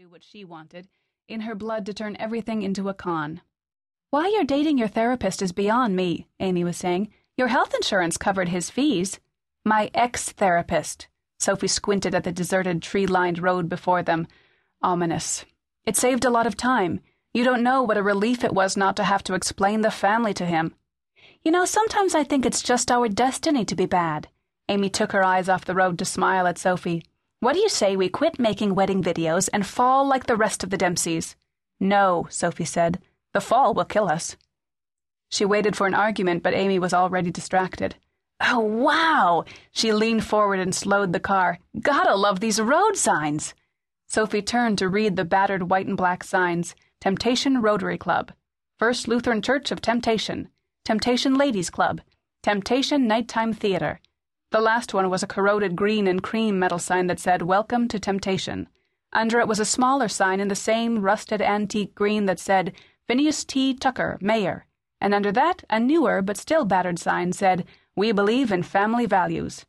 do what she wanted, in her blood to turn everything into a con. Why you're dating your therapist is beyond me, Amy was saying. Your health insurance covered his fees. My ex therapist. Sophie squinted at the deserted tree lined road before them. Ominous. It saved a lot of time. You don't know what a relief it was not to have to explain the family to him. You know, sometimes I think it's just our destiny to be bad. Amy took her eyes off the road to smile at Sophie. What do you say we quit making wedding videos and fall like the rest of the Dempseys? No, Sophie said. The fall will kill us. She waited for an argument, but Amy was already distracted. Oh, wow! She leaned forward and slowed the car. Gotta love these road signs! Sophie turned to read the battered white and black signs Temptation Rotary Club, First Lutheran Church of Temptation, Temptation Ladies Club, Temptation Nighttime Theater. The last one was a corroded green and cream metal sign that said, Welcome to Temptation. Under it was a smaller sign in the same rusted antique green that said, Phineas T. Tucker, Mayor. And under that, a newer but still battered sign said, We believe in family values.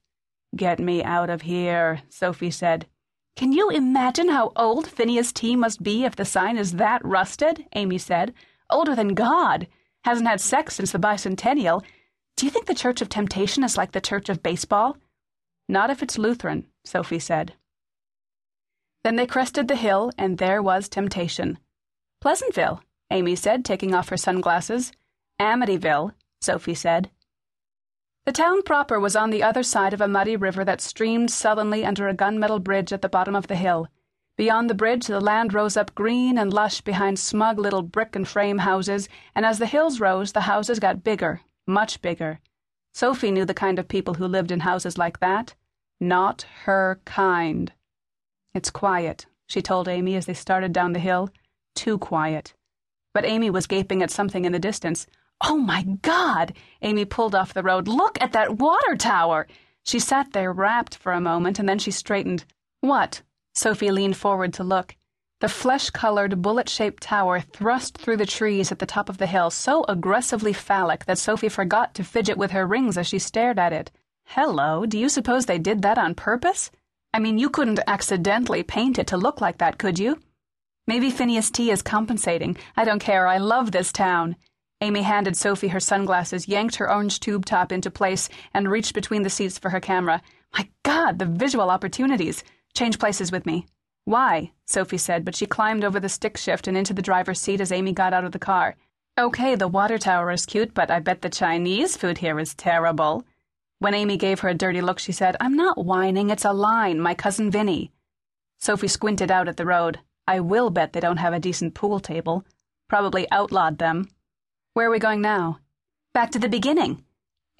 Get me out of here, Sophie said. Can you imagine how old Phineas T. must be if the sign is that rusted? Amy said. Older than God. Hasn't had sex since the bicentennial. Do you think the Church of Temptation is like the Church of Baseball? Not if it's Lutheran, Sophie said. Then they crested the hill, and there was Temptation. Pleasantville, Amy said, taking off her sunglasses. Amityville, Sophie said. The town proper was on the other side of a muddy river that streamed sullenly under a gunmetal bridge at the bottom of the hill. Beyond the bridge, the land rose up green and lush behind smug little brick and frame houses, and as the hills rose, the houses got bigger, much bigger. Sophie knew the kind of people who lived in houses like that. Not her kind. It's quiet, she told Amy as they started down the hill. Too quiet. But Amy was gaping at something in the distance. Oh my God! Amy pulled off the road. Look at that water tower! She sat there rapt for a moment and then she straightened. What? Sophie leaned forward to look. The flesh colored, bullet shaped tower thrust through the trees at the top of the hill so aggressively phallic that Sophie forgot to fidget with her rings as she stared at it. Hello, do you suppose they did that on purpose? I mean, you couldn't accidentally paint it to look like that, could you? Maybe Phineas T is compensating. I don't care. I love this town. Amy handed Sophie her sunglasses, yanked her orange tube top into place, and reached between the seats for her camera. My God, the visual opportunities! Change places with me. Why? Sophie said, but she climbed over the stick shift and into the driver's seat as Amy got out of the car. Okay, the water tower is cute, but I bet the Chinese food here is terrible. When Amy gave her a dirty look, she said, I'm not whining, it's a line, my cousin Vinny. Sophie squinted out at the road. I will bet they don't have a decent pool table. Probably outlawed them. Where are we going now? Back to the beginning.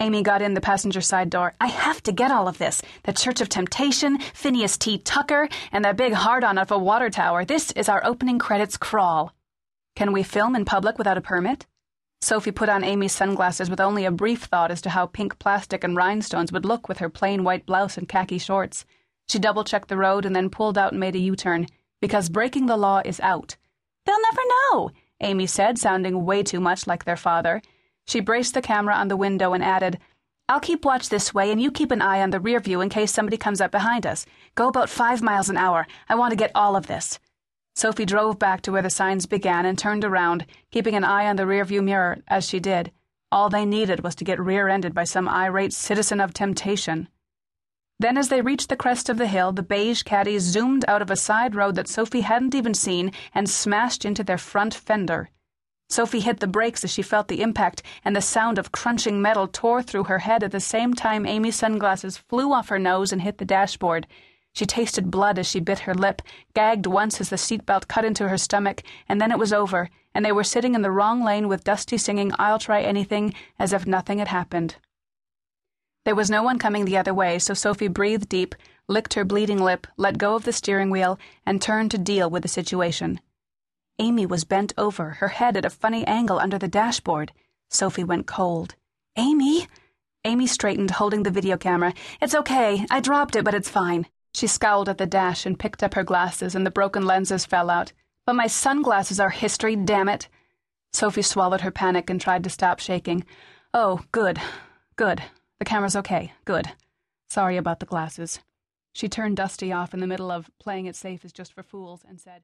Amy got in the passenger side door. I have to get all of this. The Church of Temptation, Phineas T. Tucker, and that big hard on of a water tower. This is our opening credits crawl. Can we film in public without a permit? Sophie put on Amy's sunglasses with only a brief thought as to how pink plastic and rhinestones would look with her plain white blouse and khaki shorts. She double checked the road and then pulled out and made a U turn. Because breaking the law is out. They'll never know, Amy said, sounding way too much like their father. She braced the camera on the window and added, I'll keep watch this way, and you keep an eye on the rear view in case somebody comes up behind us. Go about five miles an hour. I want to get all of this. Sophie drove back to where the signs began and turned around, keeping an eye on the rear view mirror as she did. All they needed was to get rear ended by some irate citizen of temptation. Then, as they reached the crest of the hill, the beige caddy zoomed out of a side road that Sophie hadn't even seen and smashed into their front fender. Sophie hit the brakes as she felt the impact, and the sound of crunching metal tore through her head at the same time Amy's sunglasses flew off her nose and hit the dashboard. She tasted blood as she bit her lip, gagged once as the seatbelt cut into her stomach, and then it was over, and they were sitting in the wrong lane with Dusty singing I'll Try Anything as if nothing had happened. There was no one coming the other way, so Sophie breathed deep, licked her bleeding lip, let go of the steering wheel, and turned to deal with the situation. Amy was bent over, her head at a funny angle under the dashboard. Sophie went cold. Amy? Amy straightened, holding the video camera. It's okay. I dropped it, but it's fine. She scowled at the dash and picked up her glasses, and the broken lenses fell out. But my sunglasses are history, damn it. Sophie swallowed her panic and tried to stop shaking. Oh, good. Good. The camera's okay. Good. Sorry about the glasses. She turned Dusty off in the middle of playing it safe is just for fools and said,